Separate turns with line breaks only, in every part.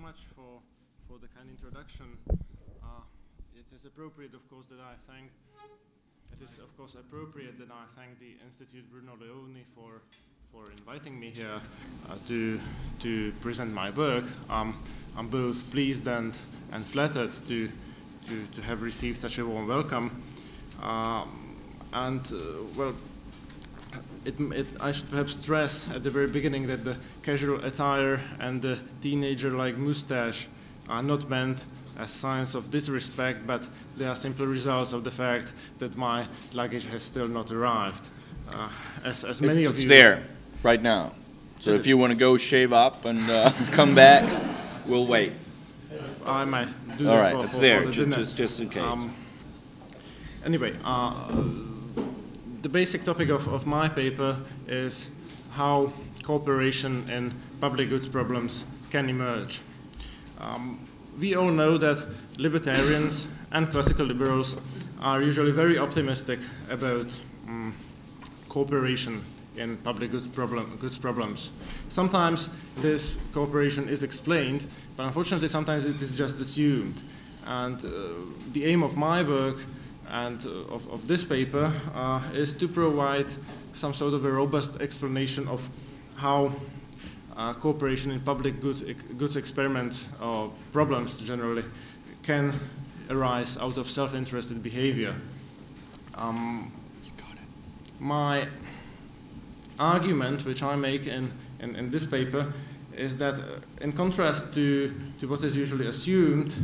much for, for the kind introduction. Uh, it is appropriate, of course, that I thank. It is, of course, appropriate that I thank the Institute Bruno Leoni for for inviting me here uh, to to present my work. Um, I'm both pleased and and flattered to to to have received such a warm welcome. Um, and uh, well, it, it, I should perhaps stress at the very beginning that the casual attire and the teenager-like mustache are not meant as signs of disrespect, but they are simply results of the fact that my luggage has still not arrived. Uh, as, as many
it's,
of
it's
you
there right now. So if you want to go shave up and uh, come back, we'll wait.
I might do
All right,
for,
it's
for,
there,
for the
ju-
dinner.
just- just in case.
Um, anyway, uh, the basic topic of, of my paper is how cooperation in public goods problems can emerge. Um, we all know that libertarians and classical liberals are usually very optimistic about um, cooperation in public goods, problem, goods problems. Sometimes this cooperation is explained, but unfortunately sometimes it is just assumed. And uh, the aim of my work and uh, of, of this paper uh, is to provide some sort of a robust explanation of how uh, cooperation in public good, goods experiments or problems generally can arise out of self-interested behavior. Um, my argument, which I make in, in, in this paper, is that uh, in contrast to, to what is usually assumed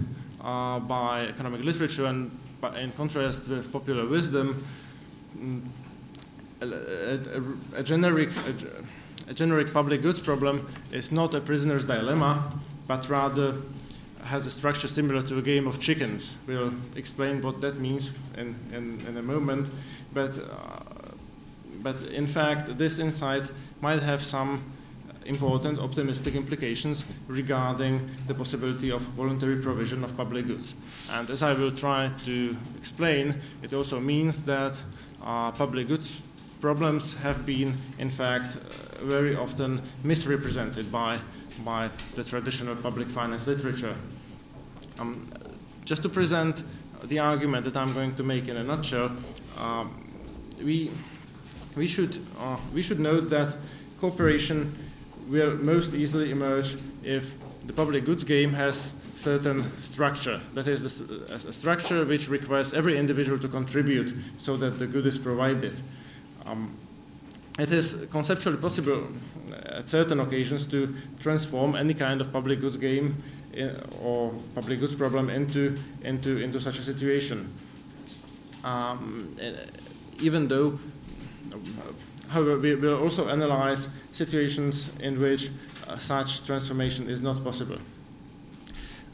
uh, by economic literature and in contrast with popular wisdom, mm, a, a, a, generic, a, a generic public goods problem is not a prisoner's dilemma, but rather has a structure similar to a game of chickens. We'll explain what that means in, in, in a moment. But, uh, but in fact, this insight might have some important optimistic implications regarding the possibility of voluntary provision of public goods. And as I will try to explain, it also means that uh, public goods problems have been, in fact, uh, very often misrepresented by, by the traditional public finance literature. Um, just to present the argument that I'm going to make in a nutshell, um, we, we, should, uh, we should note that cooperation will most easily emerge if the public goods game has certain structure. That is, a structure which requires every individual to contribute so that the good is provided. Um, it is conceptually possible at certain occasions to transform any kind of public goods game in, or public goods problem into, into, into such a situation. Um, even though, however, we will also analyze situations in which uh, such transformation is not possible.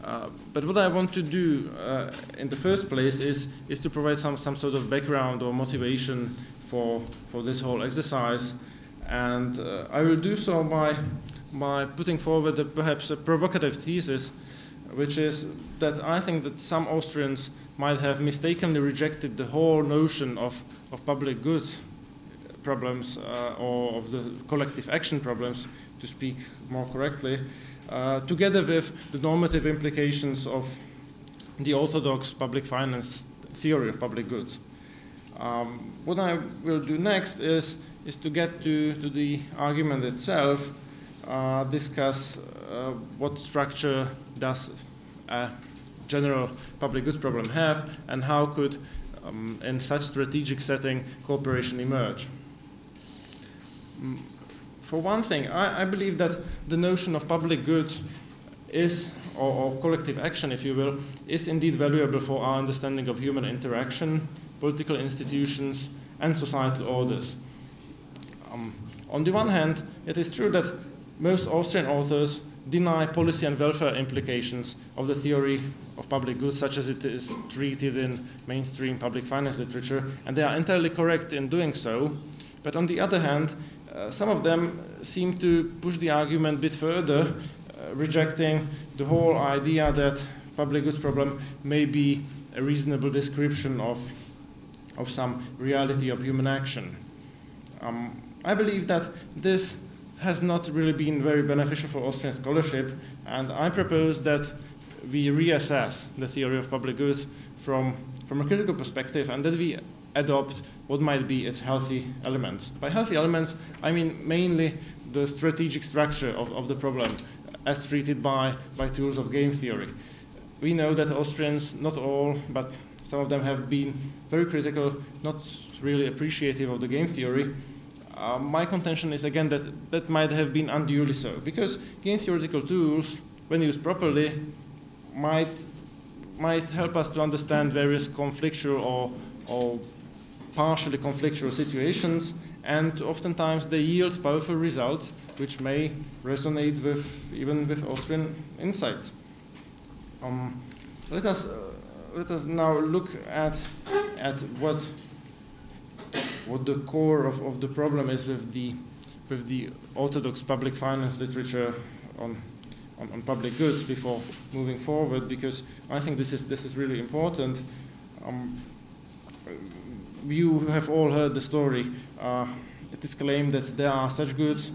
Uh, but what I want to do uh, in the first place is, is to provide some, some sort of background or motivation for, for this whole exercise. And uh, I will do so by, by putting forward a, perhaps a provocative thesis, which is that I think that some Austrians might have mistakenly rejected the whole notion of, of public goods problems uh, or of the collective action problems, to speak more correctly, uh, together with the normative implications of the orthodox public finance theory of public goods. Um, what I will do next is, is to get to, to the argument itself, uh, discuss uh, what structure does a general public goods problem have, and how could, um, in such strategic setting, cooperation emerge. For one thing, I, I, believe that the notion of public good is, or, or, collective action, if you will, is indeed valuable for our understanding of human interaction, political institutions, and societal orders. Um, on the one hand, it is true that most Austrian authors deny policy and welfare implications of the theory of public goods, such as it is treated in mainstream public finance literature, and they are entirely correct in doing so. But on the other hand, uh, some of them seem to push the argument a bit further, uh, rejecting the whole idea that public goods problem may be a reasonable description of, of some reality of human action. Um, I believe that this has not really been very beneficial for Austrian scholarship, and I propose that we reassess the theory of public goods from, from a critical perspective and that we adopt what might be its healthy elements. By healthy elements, I mean mainly the strategic structure of, of the problem as treated by, by tools of game theory. We know that Austrians, not all, but some of them have been very critical, not really appreciative of the game theory. Uh, my contention is again that that might have been unduly so, because game theoretical tools, when used properly, might might help us to understand various conflictual or, or partially conflictual situations, and oftentimes they yield powerful results which may resonate with even with Austrian insights. Um, let us uh, let us now look at at what what the core of, of the problem is with the with the orthodox public finance literature on on, on, public goods before moving forward because I think this is this is really important. Um, you have all heard the story. Uh, it is claimed that there are such goods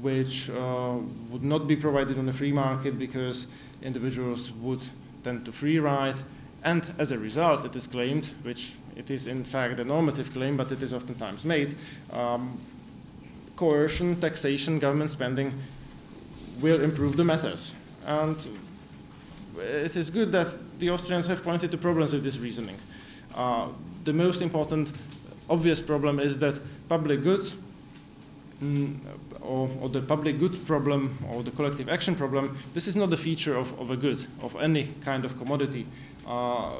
which uh, would not be provided on the free market because individuals would tend to free ride, and as a result, it is claimed, which it is in fact a normative claim, but it is oftentimes made. Um, coercion, taxation, government spending will improve the matters. And it is good that the Austrians have pointed to problems with this reasoning. Uh, the most important, obvious problem is that public goods, mm, or, or, the public good problem, or the collective action problem, this is not a feature of, of a good, of any kind of commodity. Uh,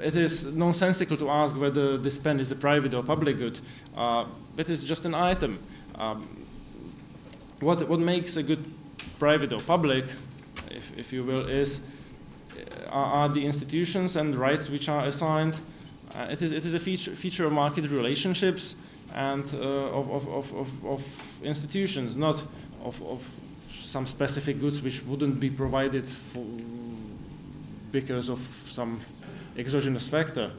it is nonsensical to ask whether this pen is a private or public good. Uh, it is just an item. Um, what, what makes a good private or public, if, if you will, is uh, are, the institutions and rights which are assigned. Uh, it, is, it is a feature, feature of market relationships and uh, of, of, of, of, institutions, not of, of some specific goods which wouldn't be provided for because of some exogenous factor.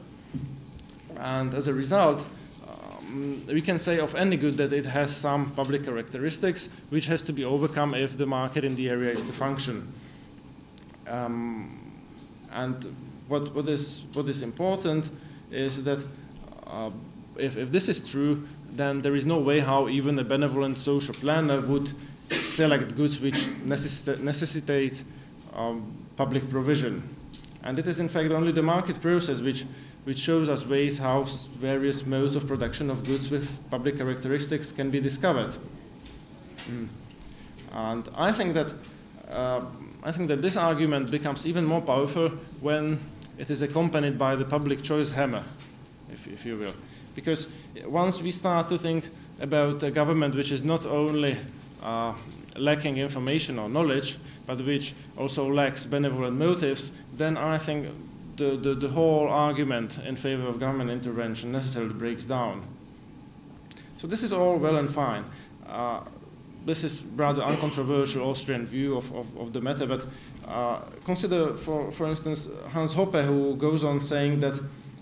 And as a result, um, we can say of any good that it has some public characteristics which has to be overcome if the market in the area is to function. Um, and what, what, is, what is important is that uh, if, if this is true, then there is no way how even a benevolent social planner would select goods which necess necessitate um, public provision. And it is in fact only the market process which which shows us ways how various modes of production of goods with public characteristics can be discovered. Mm. And I think that uh, I think that this argument becomes even more powerful when it is accompanied by the public choice hammer, if, if you will. Because once we start to think about a government which is not only uh, lacking information or knowledge, but which also lacks benevolent motives, then I think the, the, the whole argument in favor of government intervention necessarily breaks down. So this is all well and fine. Uh, this is rather uncontroversial Austrian view of, of, of the matter, but uh, consider, for, for instance, Hans Hoppe, who goes on saying that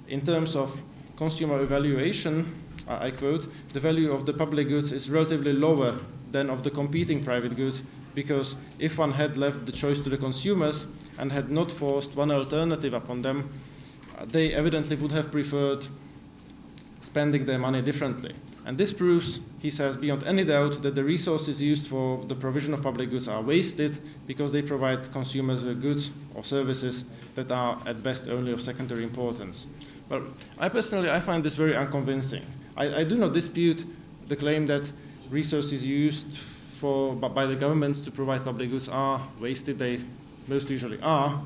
in terms of consumer evaluation, uh, I quote, the value of the public goods is relatively lower than of the competing private goods because if one had left the choice to the consumers, and had not forced one alternative upon them, uh, they evidently would have preferred spending their money differently. And this proves, he says, beyond any doubt that the resources used for the provision of public goods are wasted because they provide consumers with goods or services that are at best only of secondary importance. Well, I personally, I find this very unconvincing. I, I do not dispute the claim that resources used for, by the governments to provide public goods are wasted. They most usually are,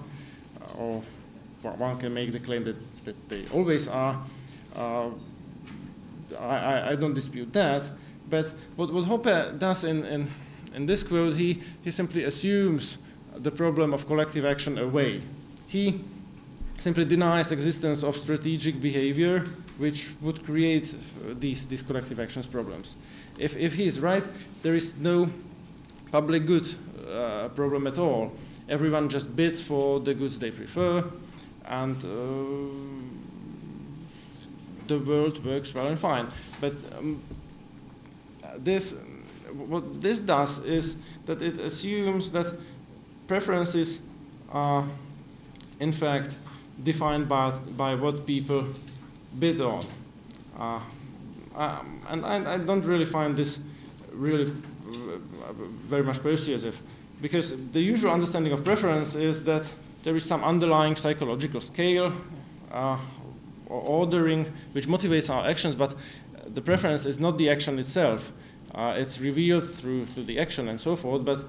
or one can make the claim that, that they always are. Uh, I, I, don't dispute that. But what, what Hoppe does in, in, in this quote, he, he simply assumes the problem of collective action away. He simply denies existence of strategic behavior which would create these, these collective actions problems. If, if he is right, there is no public good uh, problem at all everyone just bids for the goods they prefer, and uh, the world works well and fine. But um, this, what this does is that it assumes that preferences are, in fact, defined by, by what people bid on. Uh, um, and I, I, don't really find this really very much persuasive because the usual understanding of preference is that there is some underlying psychological scale uh, ordering which motivates our actions, but the preference is not the action itself. Uh, it's revealed through, through the action and so forth. But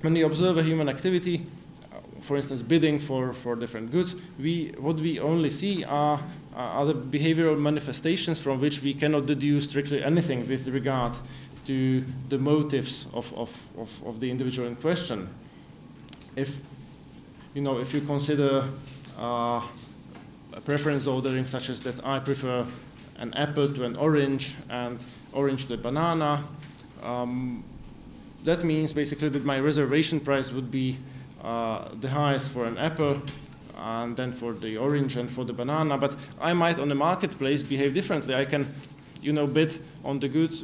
when we observe a human activity, uh, for instance, bidding for, for different goods, we, what we only see are, are the behavioral manifestations from which we cannot deduce strictly anything with regard to the motives of, of, of, of the individual in question. If you know, if you consider uh, preference ordering such as that I prefer an apple to an orange and orange to a banana, um, that means basically that my reservation price would be uh, the highest for an apple and then for the orange and for the banana. But I might on the marketplace behave differently. I can, you know, bid on the goods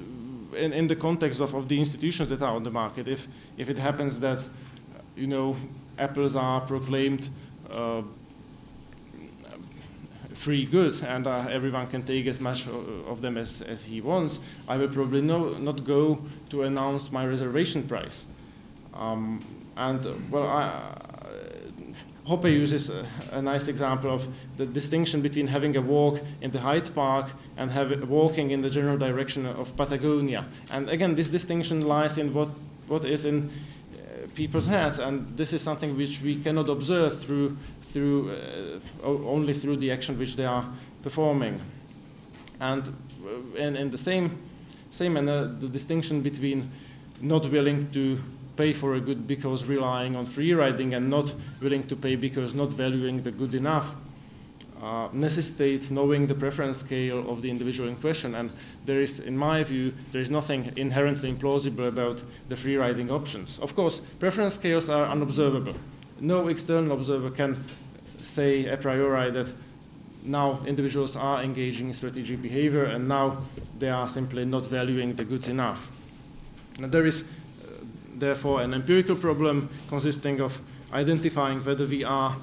in, in the context of, of the institutions that are on the market. If, if it happens that, you know, apples are proclaimed uh, free goods and uh, everyone can take as much of them as, as he wants, I will probably no, not go to announce my reservation price. Um, and uh, well, I, Hoppe uses a, a, nice example of the distinction between having a walk in the Hyde Park and have, walking in the general direction of Patagonia. And again, this distinction lies in what, what is in uh, people's heads, and this is something which we cannot observe through, through uh, only through the action which they are performing. And uh, in, in the same, same manner, the distinction between not willing to pay for a good because relying on free riding and not willing to pay because not valuing the good enough uh, necessitates knowing the preference scale of the individual in question. And there is, in my view, there is nothing inherently implausible about the free riding options. Of course, preference scales are unobservable. No external observer can say a priori that now individuals are engaging in strategic behavior and now they are simply not valuing the goods enough. Now, there is therefore an empirical problem consisting of identifying whether we are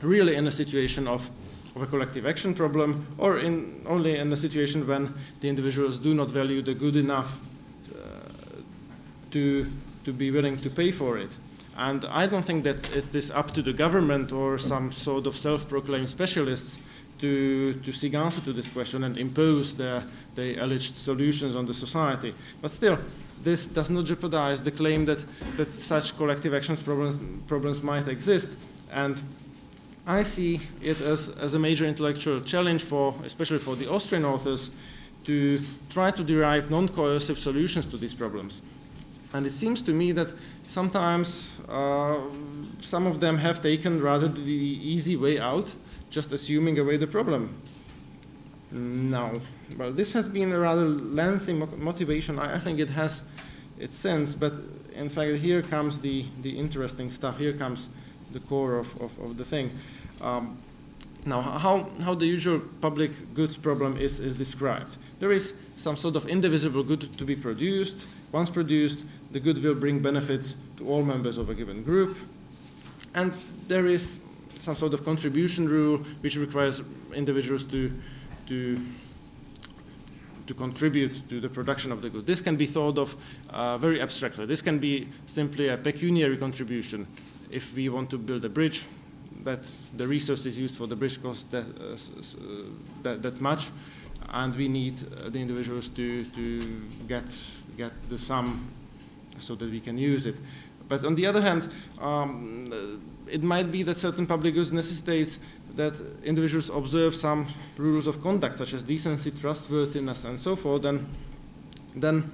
really in a situation of, of a collective action problem or in, only in a situation when the individuals do not value the good enough uh, to, to be willing to pay for it. And I don't think that it is up to the government or some sort of self-proclaimed specialists to, to seek answer to this question and impose their, their alleged solutions on the society. But still, this does not jeopardize the claim that, that such collective actions problems, problems might exist. And I see it as, as a major intellectual challenge for, especially for the Austrian authors, to try to derive non-coercive solutions to these problems. And it seems to me that sometimes uh, some of them have taken rather the easy way out, just assuming away the problem. No. Well, this has been a rather lengthy mo motivation. I, I, think it has its sense, but in fact, here comes the, the interesting stuff. Here comes the core of, of, of the thing. Um, now, how, how the usual public goods problem is, is described. There is some sort of indivisible good to be produced. Once produced, the good will bring benefits to all members of a given group. And there is some sort of contribution rule which requires individuals to to to contribute to the production of the good. This can be thought of uh, very abstractly. This can be simply a pecuniary contribution. If we want to build a bridge, that the resources used for the bridge cost that, uh, uh, that, that, much, and we need uh, the individuals to, to get, get the sum so that we can use it. But on the other hand, um, it might be that certain public goods necessitates that individuals observe some rules of conduct, such as decency, trustworthiness, and so forth, then, then,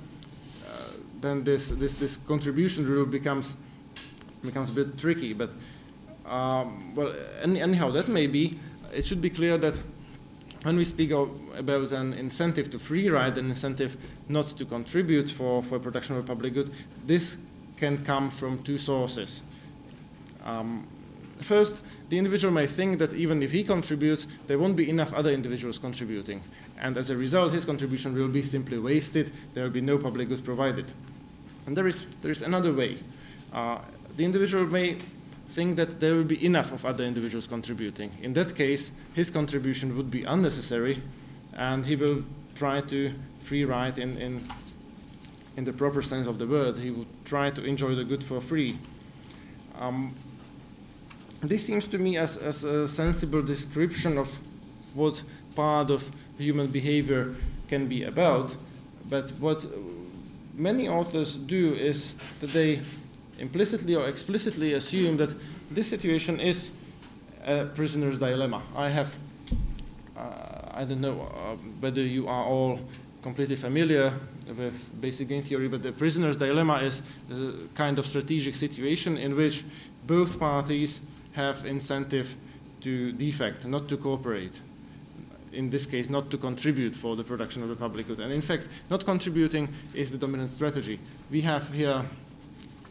uh, then this, this, this contribution rule becomes, becomes a bit tricky. But, um, well, any, anyhow, that may be, it should be clear that when we speak of, about an incentive to free ride, an incentive not to contribute for, for production of a public good, this can come from two sources. Um, first, the individual may think that even if he contributes, there won't be enough other individuals contributing. And as a result, his contribution will be simply wasted. There will be no public good provided. And there is, there is another way. Uh, the individual may think that there will be enough of other individuals contributing. In that case, his contribution would be unnecessary, and he will try to free ride in, in, in the proper sense of the word. He will try to enjoy the good for free. Um, this seems to me as, as a sensible description of what part of human behavior can be about. But what many authors do is that they implicitly or explicitly assume that this situation is a prisoner's dilemma. I have, uh, I don't know uh, whether you are all completely familiar with basic game theory, but the prisoner's dilemma is a kind of strategic situation in which both parties have incentive to defect, not to cooperate. In this case, not to contribute for the production of the public good. And in fact, not contributing is the dominant strategy. We have here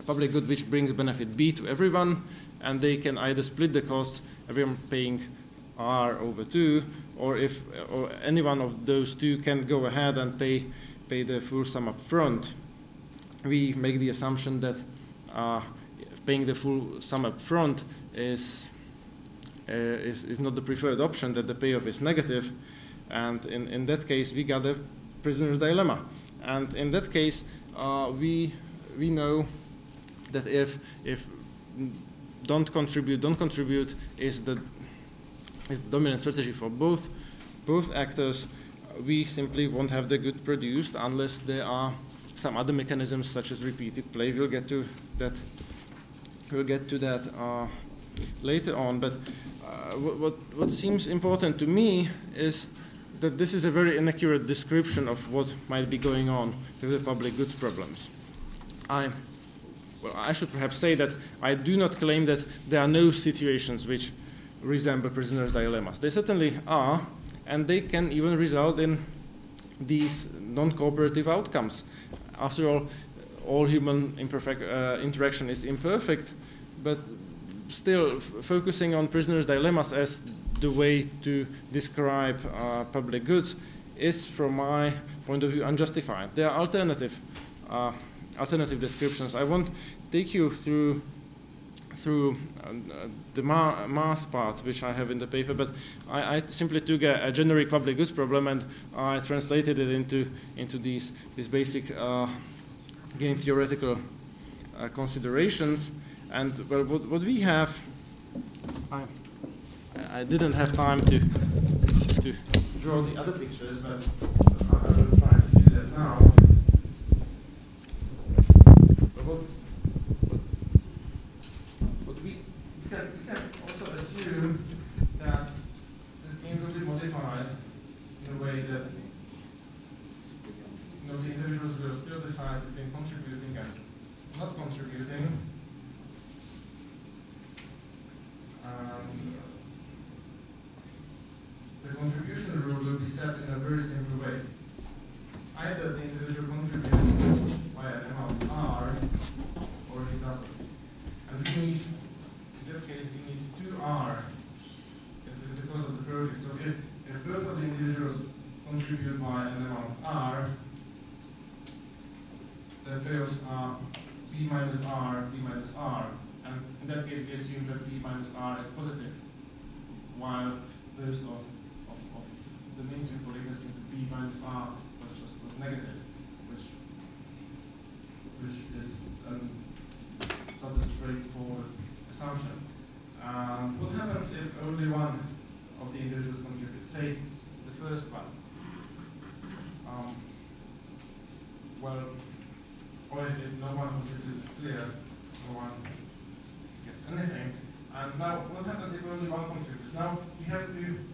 public good which brings benefit B to everyone, and they can either split the cost, everyone paying R over 2, or if or any one of those two can go ahead and pay, pay the full sum up front. We make the assumption that uh, paying the full sum up front is, uh, is, is not the preferred option, that the payoff is negative, and in, in that case, we got a prisoner's dilemma. And in that case, uh, we, we know that if, if don't contribute, don't contribute is the, is the dominant strategy for both, both actors, we simply won't have the good produced unless there are some other mechanisms such as repeated play. We'll get to that. We'll get to that uh, later on. But uh, what, what seems important to me is that this is a very inaccurate description of what might be going on with the public goods problems. I, well, I should perhaps say that I do not claim that there are no situations which resemble prisoners' dilemmas. They certainly are, and they can even result in these non-cooperative outcomes. After all, all human uh, interaction is imperfect, but still focusing on prisoners' dilemmas as the way to describe uh, public goods is, from my point of view, unjustified. There are alternative, uh, alternative descriptions. I won't take you through through uh, the ma math part, which I have in the paper, but I, I simply took a, a, generic public goods problem and I translated it into into these these basic uh, game theoretical uh, considerations. And well, what, what we have, I, I didn't have time to, to draw the other pictures, but I will try to do that now. But what, what, what we, we, can, we can also assume that this game will be modified in a way that you know, the individuals will still decide between contributing and not contributing. Um, the contribution rule will be set in a very simple way. Either the individual contributes by an amount R, or he doesn't. And we need, in that case, we need two R, it's, it's because of the project. So if, if both of the individuals contribute by an amount R, the pairs are B minus R, B minus R, and in that case, we assume that B minus R is positive, while those of, of, of the mainstream polygon assume that B minus R was, was, negative, which, which is um, not a straightforward assumption. Um, what happens if only one of the individuals contributes? Say, the first one. Um, well, or if no one contributes clear, no one gets anything. And now, what happens if only one contributes? Now, we have to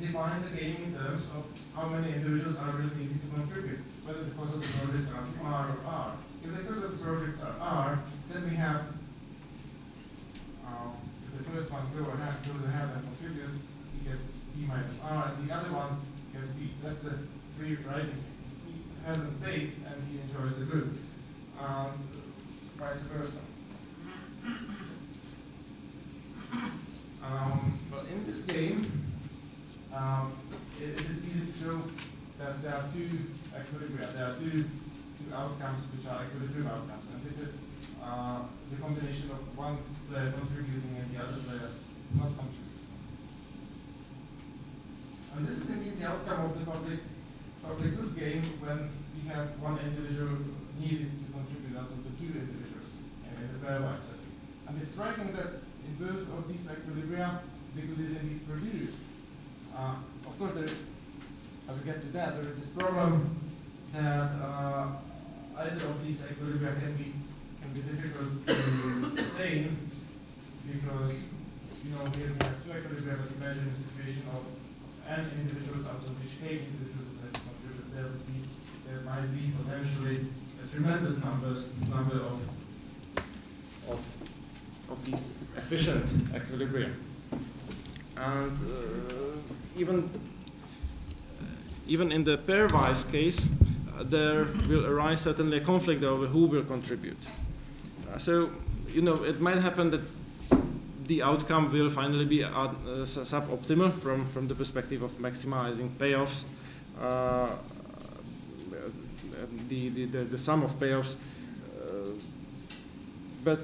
define the game in terms of how many individuals are really needed to contribute, whether because of the projects are R or R. If the cost of the projects are R, then we have um, the first one go ahead, goes ahead and contributes, he gets B minus R, and the other one gets B. That's the free riding. He hasn't paid and he enjoys the good. And vice versa. Um, but in this game, um, it, it is easy to show that there are two equilibria, there are two, two outcomes which are equilibrium outcomes. And this is uh, the combination of one player contributing and the other player not contributing. And this is indeed the outcome of the public, public good game when we have one individual needed to contribute out of the two individuals in the pairwise setting. And it's striking that in both of these equilibria, the good is indeed produced. Uh, of course, there is, I will get to that, there is this problem that uh, either of these equilibria can be can be difficult to obtain because you know here we have two equilibria, but imagine a situation of n individuals out of which k individuals has contributed. There would be there might be potentially a tremendous numbers number of of of these efficient equilibria. And uh, even even in the pairwise case, uh, there will arise certainly a conflict over who will contribute. Uh, so, you know, it might happen that the outcome will finally be uh, suboptimal from, from the perspective of maximizing payoffs. Uh, the, the, the, the, sum of payoffs. Uh, but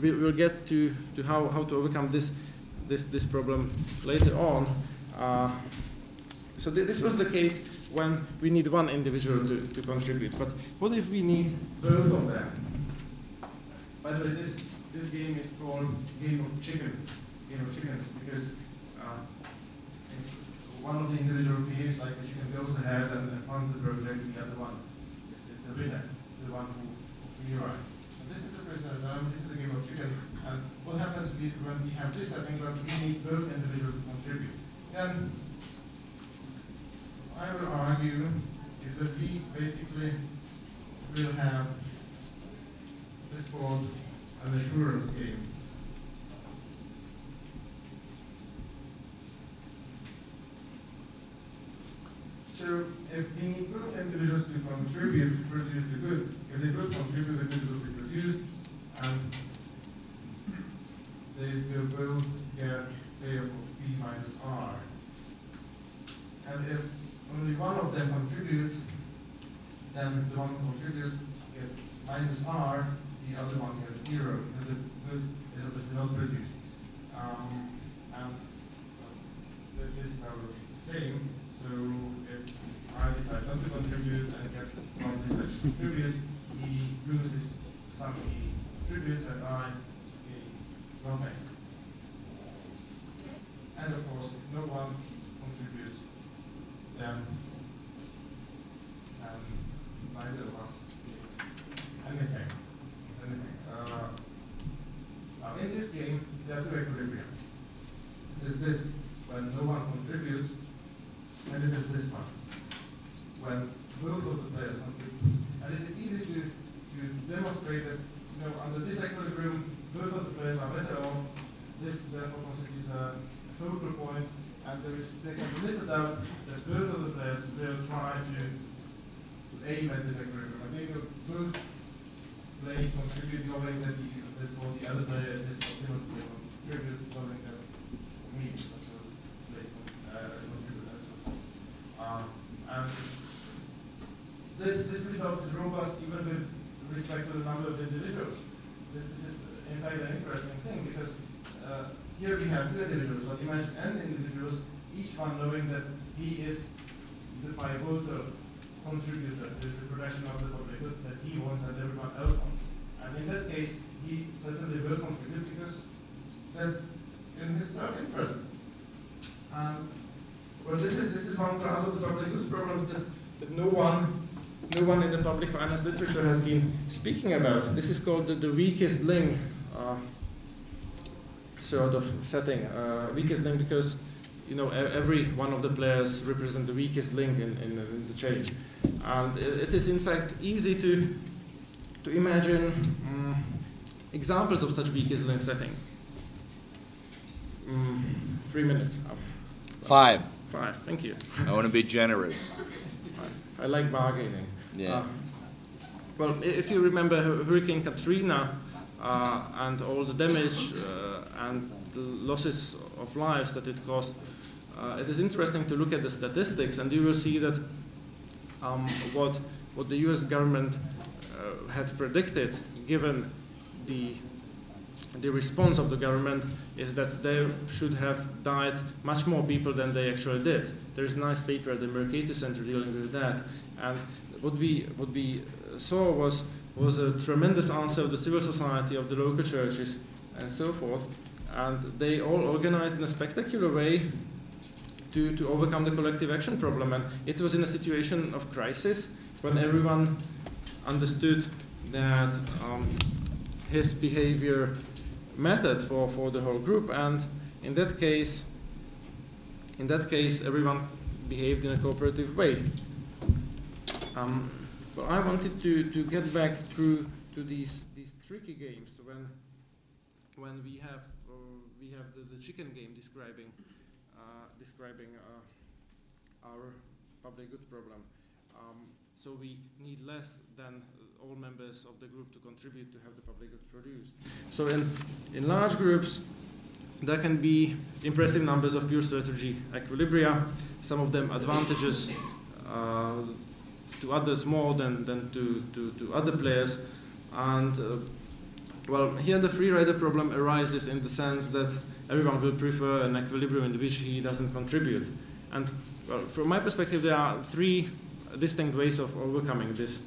we will get to, to how, how to overcome this, this, this problem later on. Uh, so th this was the case when we need one individual to, to contribute. But what if we need both of them? By the way, this, this game is called Game of Chicken, Game of Chickens, because uh, one of the individual behaves like the chicken goes ahead and, funds the project, the other one is, the winner, the one who, who So this is the prisoner's dilemma, this is the game of chicken. What happens when we have this I think but we need both individuals to contribute? Then I will argue is that we basically will have this called an assurance game. So if we need both individuals to contribute to produce the good, if they both contribute, the good will be produced, and they will both get payoff of P minus R. And if only one of them contributes, then the one contributes gets minus R, the other one gets zero, because is obviously not produced. Um, and this is our same, so if I decide not to contribute and get one decides to contribute, he loses some he contributes and I gain nothing. No one contributes, um, neither of us here we have two individuals, but imagine n individuals, each one knowing that he is the pivotal contributor to the production of the public good that he wants and everyone else wants. And in that case, he certainly will contribute because that's in his self-interest. And well, this is this is one class of the public goods problems that, that no one no one in the public finance literature has been speaking about. This is called the, the weakest link. Uh, sort of setting, uh, weakest link because you know every one of the players represent the weakest link in, in, in the chain, and it is in fact easy to to imagine um, examples of such weakest link setting. Um, three minutes.
Five.
Five. Thank you.
I want to be generous.
I like bargaining.
Yeah. Uh,
well, if you remember Hurricane Katrina, and all the damage uh, and the losses of lives that it caused, uh, it is interesting to look at the statistics, and you will see that um, what what the U.S. government uh, had predicted, given the the response of the government is that there should have died much more people than they actually did. There is a nice paper at the Mercatus Center dealing with that. And what we, what we saw was, was a tremendous answer of the civil society, of the local churches, and so forth. And they all organized in a spectacular way to, to overcome the collective action problem. And it was in a situation of crisis when everyone understood that um, his behavior method for, for the whole group. And in that case, in that case, everyone behaved in a cooperative way. Um, well, I wanted to, to get back through to these, these tricky games when, when we have, uh, we have the, the chicken game describing, uh, describing uh, our public good problem. Um, so we need less than all members of the group to contribute to have the public good produced. So in, in large groups, there can be impressive numbers of pure strategy equilibria, some of them advantages uh, to others more than, than to, to, to other players. And uh, well, here the free rider problem arises in the sense that everyone will prefer an equilibrium in which he doesn't contribute. And well, from my perspective, there are three distinct ways of overcoming this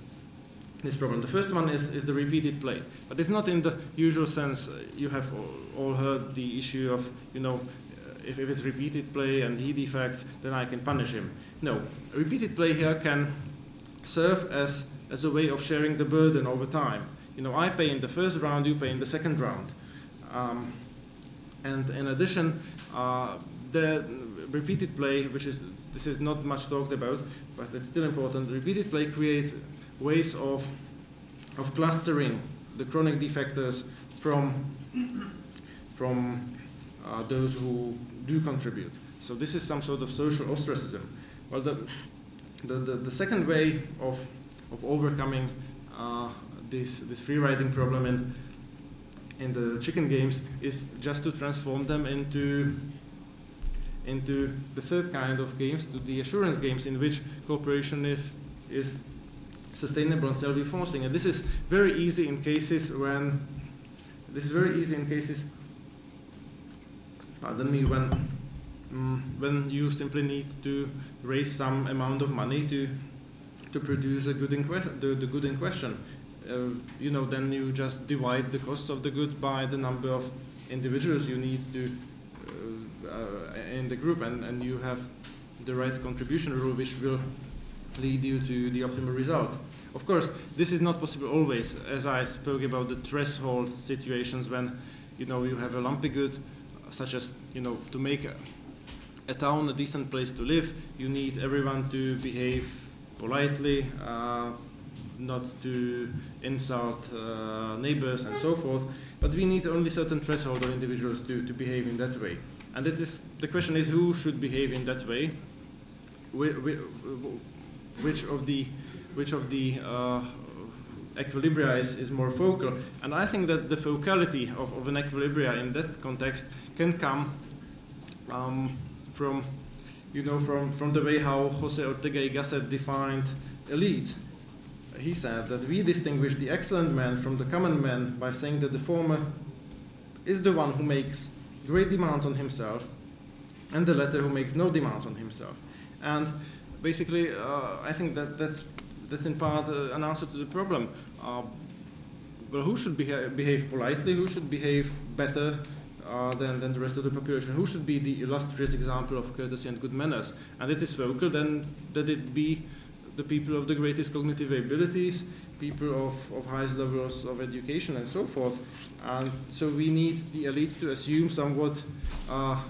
this problem. The first one is, is the repeated play, but it's not in the usual sense. You have all heard the issue of, you know, if, if it's repeated play and he defects, then I can punish him. No, repeated play here can serve as, as a way of sharing the burden over time. You know, I pay in the first round, you pay in the second round. Um, and in addition, uh, the repeated play, which is this is not much talked about, but it's still important. Repeated play creates ways of of clustering the chronic defectors from from uh, those who do contribute. So this is some sort of social ostracism. Well, the the, the, the second way of of overcoming uh, this this free riding problem in in the chicken games is just to transform them into into the third kind of games, to the assurance games, in which cooperation is, is sustainable and self-enforcing. And this is very easy in cases when, this is very easy in cases, pardon me, when, when you simply need to raise some amount of money to, to produce a good in the, the good in question. Uh, you know, then you just divide the cost of the good by the number of individuals you need to uh, in the group, and, and you have the right contribution rule, which will lead you to the optimal result. Of course, this is not possible always, as I spoke about the threshold situations when you know you have a lumpy good, such as you know to make a, a town a decent place to live, you need everyone to behave politely, uh, not to insult uh, neighbors and so forth. But we need only certain threshold of individuals to, to behave in that way. And it is, the question is who should behave in that way? Which of the, which of the uh, equilibria is, is more focal? And I think that the focality of, of an equilibria in that context can come um, from, you know, from, from the way how Jose Ortega y Gasset defined elite. He said that we distinguish the excellent man from the common man by saying that the former is the one who makes great demands on himself, and the latter who makes no demands on himself. And basically, uh, I think that that's, that's in part uh, an answer to the problem. Uh, well, who should beha behave politely? Who should behave better uh, than, than the rest of the population? Who should be the illustrious example of courtesy and good manners? And it is focal, then that it be the people of the greatest cognitive abilities, people of, of highest levels of education and so forth. And so we need the elites to assume somewhat uh,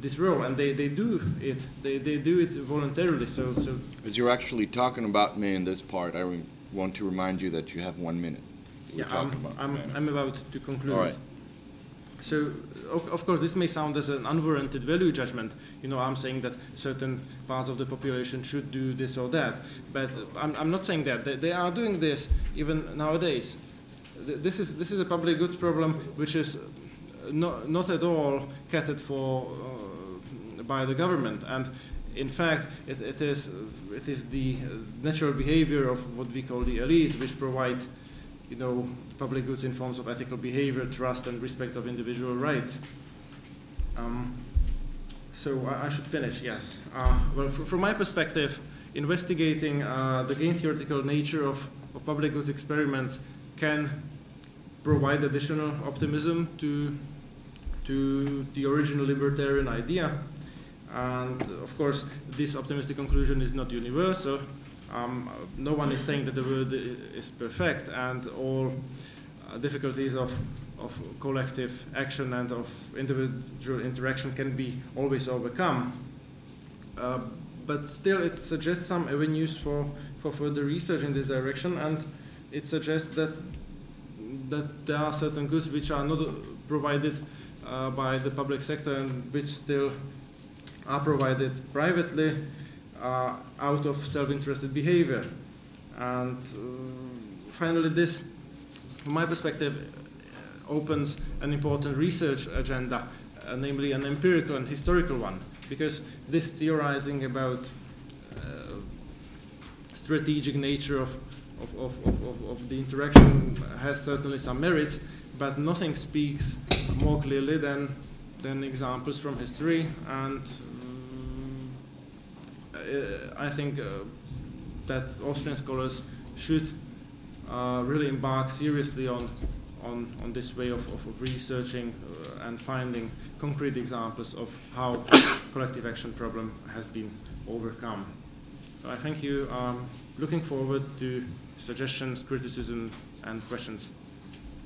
this role, and they, they do it. They, they do it voluntarily. So, so
as you're actually talking about me in this part, I want to remind you that you have one minute.
We're yeah, I'm, I'm, I'm about to conclude.
All right.
So, of course, this may sound as an unwarranted value judgment. You know, I'm saying that certain parts of the population should do this or that. But I'm, I'm not saying that. They, they, are doing this even nowadays. this is this is a public goods problem which is not not at all catered for uh, by the government, and in fact, it, it is it is the natural behavior of what we call the elites, which provide, you know, public goods in forms of ethical behavior, trust, and respect of individual rights. Um, so I, I, should finish. Yes. Uh, well, fr- from my perspective, investigating uh, the game theoretical nature of, of public goods experiments can provide additional optimism to to the original libertarian idea. And of course, this optimistic conclusion is not universal. Um, no one is saying that the world is perfect, and all uh, difficulties of, of collective action and of individual interaction can be always overcome. Uh, but still, it suggests some avenues for, for further research in this direction, and it suggests that that there are certain goods which are not provided uh, by the public sector and which still are provided privately uh, out of self-interested behavior. And uh, finally, this, from my perspective, opens an important research agenda, uh, namely an empirical and historical one, because this theorizing about uh, strategic nature of, of, of, of, of the interaction has certainly some merits, but nothing speaks more clearly than, than examples from history and I think uh, that Austrian scholars should uh, really embark seriously on, on, on this way of, of, of researching and finding concrete examples of how collective action problem has been overcome. So I thank you. Um, looking forward to suggestions, criticism, and questions.